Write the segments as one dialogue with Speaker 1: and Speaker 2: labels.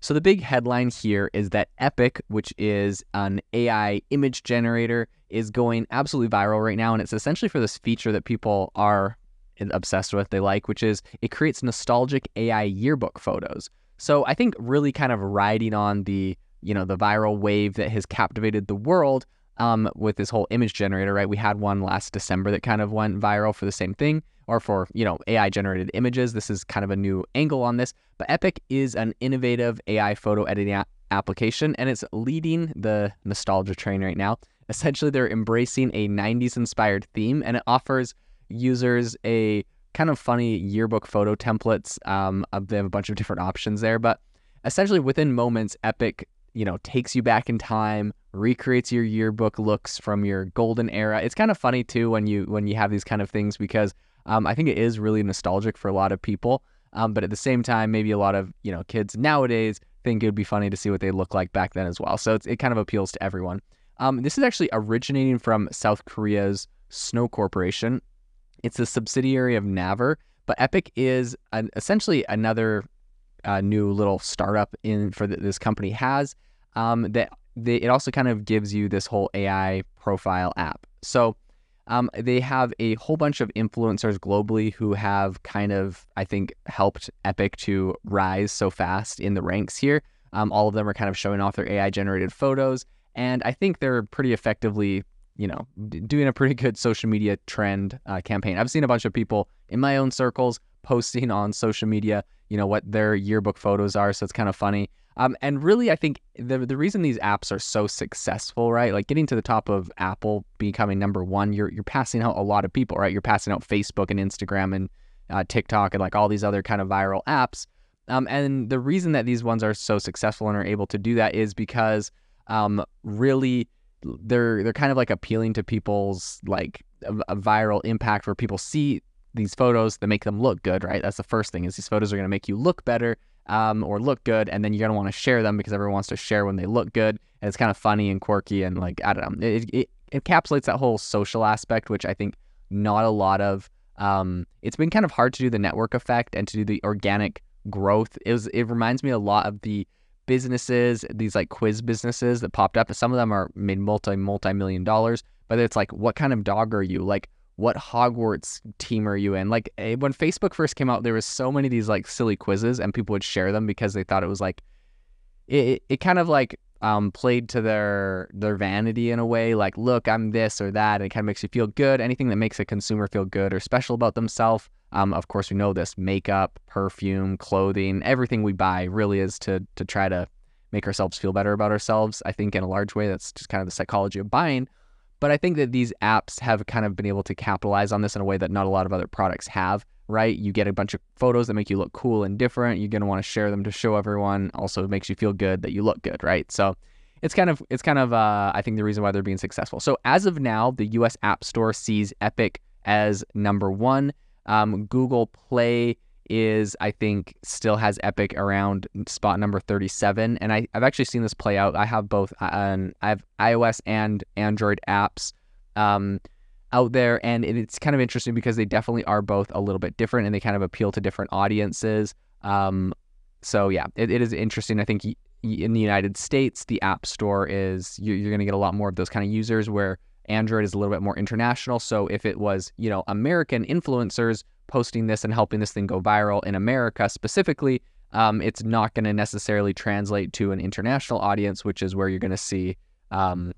Speaker 1: So the big headline here is that EPIK, which is an AI image generator, is going absolutely viral right now. And it's essentially for this feature that people are obsessed with, they like, which is it creates nostalgic AI yearbook photos. So I think really kind of riding on the, you know, the viral wave that has captivated the world um, with this whole image generator, right? We had one last December that kind of went viral for the same thing, or for, you know, AI generated images. This is kind of a new angle on this. But EPIK is an innovative AI photo editing a- application, and it's leading the nostalgia train right now. Essentially, they're embracing a 90s inspired theme, and it offers users a kind of funny yearbook photo templates. Um, they have a bunch of different options there, but essentially within moments, EPIK you know takes you back in time, recreates your yearbook looks from your golden era. It's kind of funny too when you when you have these kind of things because um, I think it is really nostalgic for a lot of people. Um, but at the same time, maybe a lot of you know kids nowadays think it would be funny to see what they look like back then as well. So it kind of appeals to everyone. Um, this is actually originating from South Korea's Snow Corporation. It's a subsidiary of Naver, but EPIK is an, essentially another uh, new little startup in for the, this company has. Um, that it also kind of gives you this whole AI profile app. So um, they have a whole bunch of influencers globally who have kind of, I think, helped EPIK to rise so fast in the ranks here. Um, all of them are kind of showing off their AI generated photos. And I think they're pretty effectively you know, d- doing a pretty good social media trend uh, campaign. I've seen a bunch of people in my own circles posting on social media, you know, what their yearbook photos are. So it's kind of funny. Um, and really, I think the the reason these apps are so successful, right? Like getting to the top of Apple becoming number one, you're you're passing out a lot of people, right? You're passing out Facebook and Instagram and uh, TikTok and like all these other kind of viral apps. Um, and the reason that these ones are so successful and are able to do that is because um, really they're they're kind of like appealing to people's like a, a, viral impact where people see these photos that make them look good, right? That's the first thing is these photos are going to make you look better um, or look good, and then you're to want to share them because everyone wants to share when they look good, and it's kind of funny and quirky and like I don't know, it, it, it encapsulates that whole social aspect, which I think not a lot of. Um, it's been kind of hard to do the network effect and to do the organic growth. It was, it reminds me a lot of the businesses, these like quiz businesses that popped up. Some of them are made multi multi million dollars, but it's like, what kind of dog are you? Like, what Hogwarts team are you in? Like eh, when Facebook first came out, there was so many of these like silly quizzes, and people would share them because they thought it was like, it it kind of like um, played to their their vanity in a way. Like, look, I'm this or that. And it kind of makes you feel good. Anything that makes a consumer feel good or special about themselves um, of course, we know this makeup, perfume, clothing, everything we buy really is to, to try to make ourselves feel better about ourselves. I think in a large way, that's just kind of the psychology of buying. But I think that these apps have kind of been able to capitalize on this in a way that not a lot of other products have, right? You get a bunch of photos that make you look cool and different. You're going to want to share them to show everyone. Also, makes you feel good that you look good, right? So it's kind of, it's kind of, uh, I think the reason why they're being successful. So as of now, the US App Store sees EPIK as number one. Um, Google Play is, I think, still has EPIK around spot number 37. And I, have actually seen this play out. I have both, um, I have iOS and Android apps um, out there. And it's kind of interesting because they definitely are both a little bit different and they kind of appeal to different audiences. Um, so, yeah, it, it is interesting. I think in the United States, the App Store is, you're, you're going to get a lot more of those kind of users where Android is a little bit more international. So if it was, you know, American influencers posting this and helping this thing go viral in America specifically, um, it's not going to necessarily translate to an international audience, which is where you're going to see um,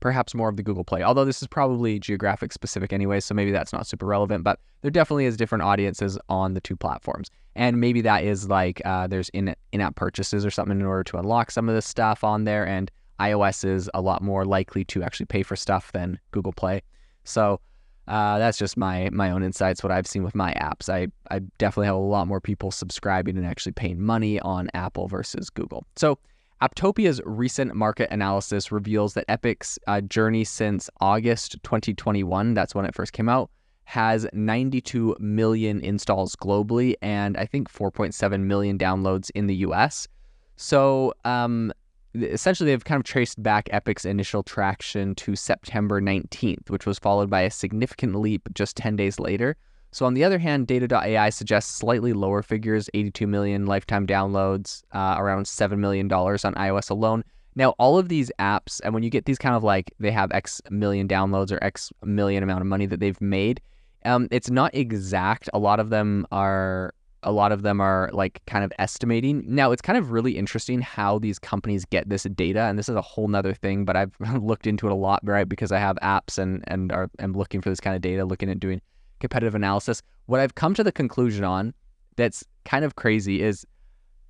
Speaker 1: perhaps more of the Google Play. Although this is probably geographic specific anyway, so maybe that's not super relevant. But there definitely is different audiences on the two platforms, and maybe that is like uh, there's in in-app purchases or something in order to unlock some of this stuff on there, and iOS is a lot more likely to actually pay for stuff than Google Play. So uh, that's just my my own insights. What I've seen with my apps, I I definitely have a lot more people subscribing and actually paying money on Apple versus Google. So. Apptopia's recent market analysis reveals that EPIK's uh, journey since August 2021, that's when it first came out, has 92 million installs globally and I think 4.7 million downloads in the US. So, um, essentially they've kind of traced back EPIK's initial traction to September 19th, which was followed by a significant leap just 10 days later. So on the other hand, Data.ai suggests slightly lower figures, 82 million lifetime downloads, uh, around seven million dollars on iOS alone. Now, all of these apps, and when you get these kind of like they have X million downloads or X million amount of money that they've made, um, it's not exact. A lot of them are a lot of them are like kind of estimating. Now, it's kind of really interesting how these companies get this data, and this is a whole nother thing, but I've looked into it a lot, right? Because I have apps and and are am looking for this kind of data, looking at doing competitive analysis. What I've come to the conclusion on that's kind of crazy is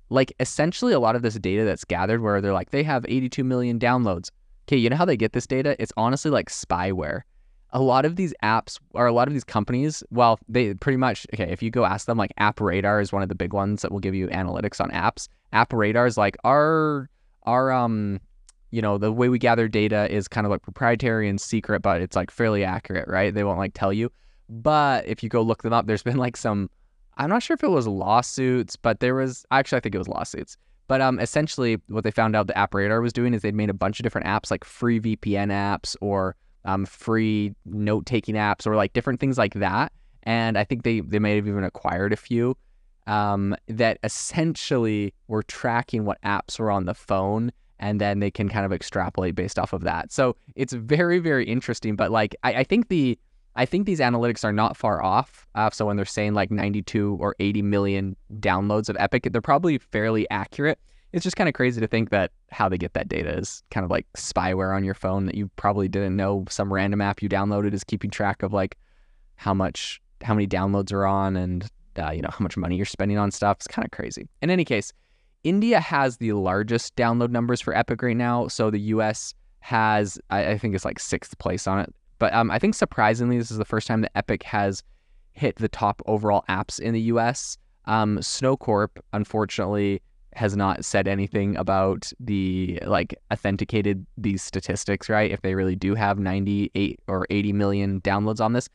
Speaker 1: like essentially a lot of this data that's gathered where they're like they have 82 million downloads. Okay, you know how they get this data? It's honestly like spyware a lot of these apps or a lot of these companies, well, they pretty much okay. If you go ask them, like App Radar is one of the big ones that will give you analytics on apps. App Radar is like our our um you know the way we gather data is kind of like proprietary and secret, but it's like fairly accurate, right? They won't like tell you. But if you go look them up, there's been like some. I'm not sure if it was lawsuits, but there was actually I think it was lawsuits. But um, essentially, what they found out the App Radar was doing is they'd made a bunch of different apps, like free VPN apps or um, free note taking apps or like different things like that. And I think they, they may have even acquired a few um, that essentially were tracking what apps were on the phone and then they can kind of extrapolate based off of that. So it's very, very interesting. But like, I, I think the, I think these analytics are not far off. Uh, so when they're saying like 92 or 80 million downloads of EPIK, they're probably fairly accurate it's just kind of crazy to think that how they get that data is kind of like spyware on your phone that you probably didn't know some random app you downloaded is keeping track of like how much how many downloads are on and uh, you know how much money you're spending on stuff. It's kind of crazy. In any case india has the largest download numbers for EPIK right now so the us has i, I think it's like sixth place on it. But um, i think surprisingly this is the first time that EPIK has hit the top overall apps in the us um, snowcorp unfortunately has not said anything about the like authenticated these statistics, right? If they really do have 98 or 80 million downloads on this.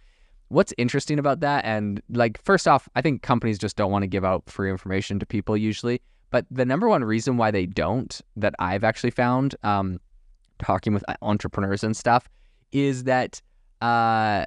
Speaker 1: What's interesting about that and like first off, I think companies just don't want to give out free information to people usually, but the number one reason why they don't that I've actually found um talking with entrepreneurs and stuff is that uh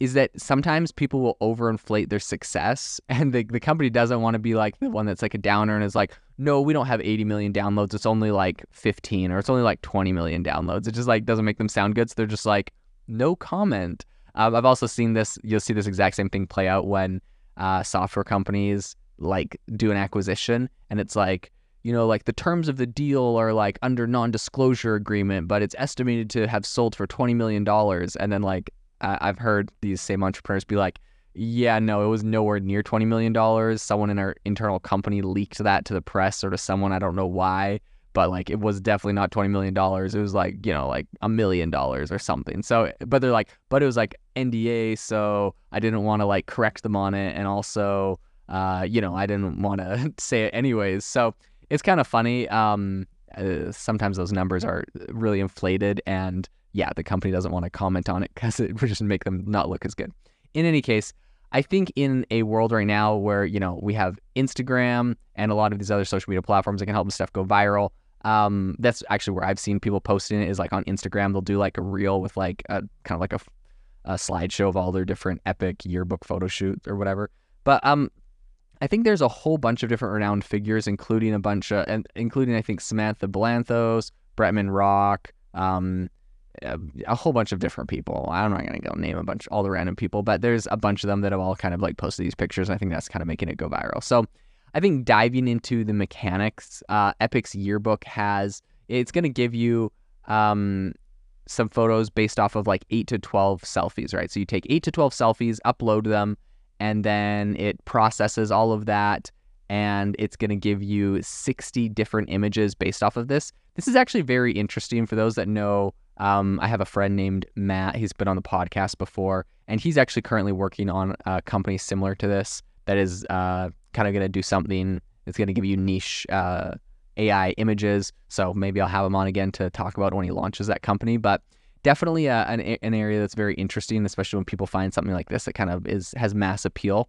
Speaker 1: is that sometimes people will overinflate their success and the, the company doesn't want to be like the one that's like a downer and is like no we don't have 80 million downloads. It's only like 15 or it's only like 20 million downloads. It just like doesn't make them sound good so they're just like no comment. Um, i've also seen this you'll see this exact same thing play out when uh, software companies like do an acquisition and it's like you know like the terms of the deal are like under non-disclosure agreement but it's estimated to have sold for 20 million dollars and then like uh, I've heard these same entrepreneurs be like, yeah, no, it was nowhere near $20 million. Someone in our internal company leaked that to the press or to someone. I don't know why, but like it was definitely not $20 million. It was like, you know, like a million dollars or something. So, but they're like, but it was like NDA. So I didn't want to like correct them on it. And also, uh, you know, I didn't want to say it anyways. So it's kind of funny. Um, uh, sometimes those numbers are really inflated and yeah, the company doesn't want to comment on it because it would just make them not look as good. In any case, I think in a world right now where you know we have Instagram and a lot of these other social media platforms that can help stuff go viral. Um, that's actually where I've seen people posting it is like on Instagram. They'll do like a reel with like a kind of like a, a slideshow of all their different EPIK yearbook photo shoots or whatever. But um, I think there's a whole bunch of different renowned figures, including a bunch of, and including I think Samantha Blanthos, Bretman Rock, um, a, whole bunch of different people. I'm not gonna go name a bunch all the random people, but there's a bunch of them that have all kind of like posted these pictures. And I think that's kind of making it go viral. So I think diving into the mechanics, uh, EPIK's yearbook has it's gonna give you um, some photos based off of like eight to twelve selfies, right? So you take eight to twelve selfies, upload them, and then it processes all of that and it's going to give you 60 different images based off of this. This is actually very interesting for those that know um, I have a friend named Matt. He's been on the podcast before, and he's actually currently working on a company similar to this that is uh, kind of going to do something that's going to give you niche uh, AI images. So maybe I'll have him on again to talk about when he launches that company. But definitely uh, an, an area that's very interesting, especially when people find something like this that kind of is has mass appeal.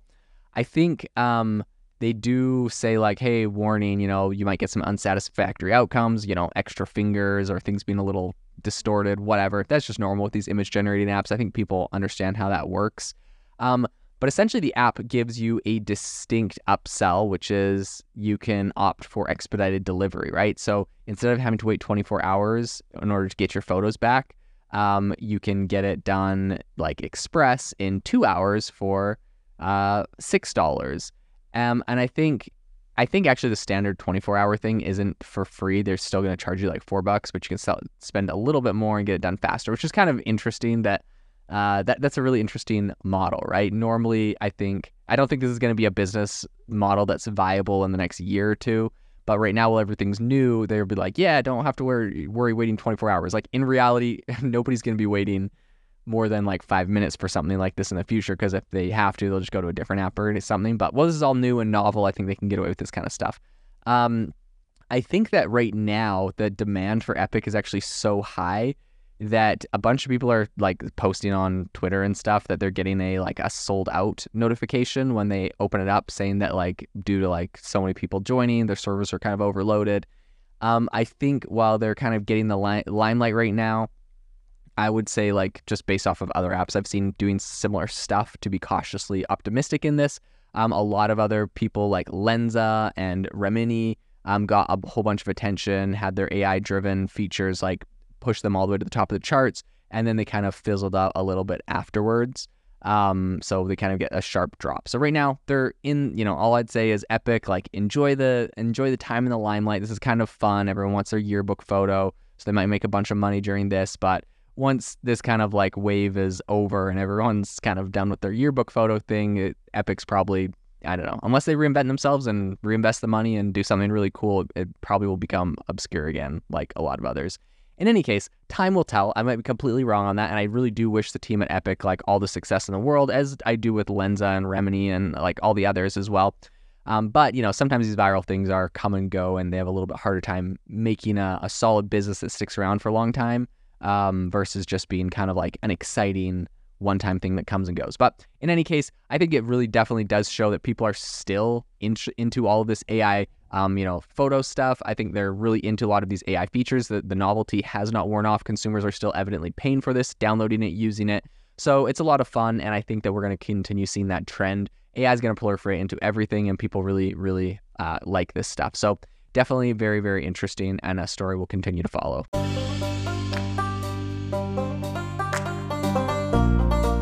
Speaker 1: I think um, they do say like, hey, warning, you know, you might get some unsatisfactory outcomes, you know, extra fingers or things being a little distorted, whatever. That's just normal with these image generating apps. I think people understand how that works. Um, But essentially, the app gives you a distinct upsell, which is you can opt for expedited delivery, right? So instead of having to wait 24 hours in order to get your photos back, um, you can get it done like express in two hours for uh, six dollars. Um, and I think I think actually the standard 24 hour thing isn't for free. They're still going to charge you like four bucks, but you can sell, spend a little bit more and get it done faster, which is kind of interesting that uh, that that's a really interesting model, right? Normally, I think I don't think this is going to be a business model that's viable in the next year or two. But right now, while everything's new, they'll be like, yeah, don't have to worry, worry waiting 24 hours. Like in reality, nobody's going to be waiting more than like five minutes for something like this in the future because if they have to, they'll just go to a different app or something. But well, this is all new and novel. I think they can get away with this kind of stuff. Um, I think that right now the demand for EPIK is actually so high that a bunch of people are like posting on Twitter and stuff that they're getting a like a sold out notification when they open it up saying that like due to like so many people joining, their servers are kind of overloaded. Um, I think while they're kind of getting the li- limelight right now, I would say like just based off of other apps I've seen doing similar stuff to be cautiously optimistic in this. Um, a lot of other people like Lensa and Remini um, got a whole bunch of attention, had their AI driven features like push them all the way to the top of the charts, and then they kind of fizzled out a little bit afterwards. Um, so they kind of get a sharp drop. So right now they're in, you know, all I'd say is EPIK. Like enjoy the enjoy the time in the limelight. This is kind of fun. Everyone wants their yearbook photo, so they might make a bunch of money during this. But once this kind of like wave is over and everyone's kind of done with their yearbook photo thing, it, EPIK's probably I don't know. Unless they reinvent themselves and reinvest the money and do something really cool, it probably will become obscure again, like a lot of others. In any case, time will tell. I might be completely wrong on that, and I really do wish the team at EPIK like all the success in the world, as I do with Lensa and Remini and like all the others as well. Um, but you know, sometimes these viral things are come and go, and they have a little bit harder time making a, a solid business that sticks around for a long time um, versus just being kind of like an exciting one-time thing that comes and goes. But in any case, I think it really definitely does show that people are still in, into all of this AI um, you know, photo stuff. I think they're really into a lot of these AI features. The, the novelty has not worn off. Consumers are still evidently paying for this, downloading it, using it. So it's a lot of fun, and I think that we're going to continue seeing that trend. AI is going to proliferate into everything, and people really, really uh, like this stuff. So definitely very, very interesting, and a story will continue to follow.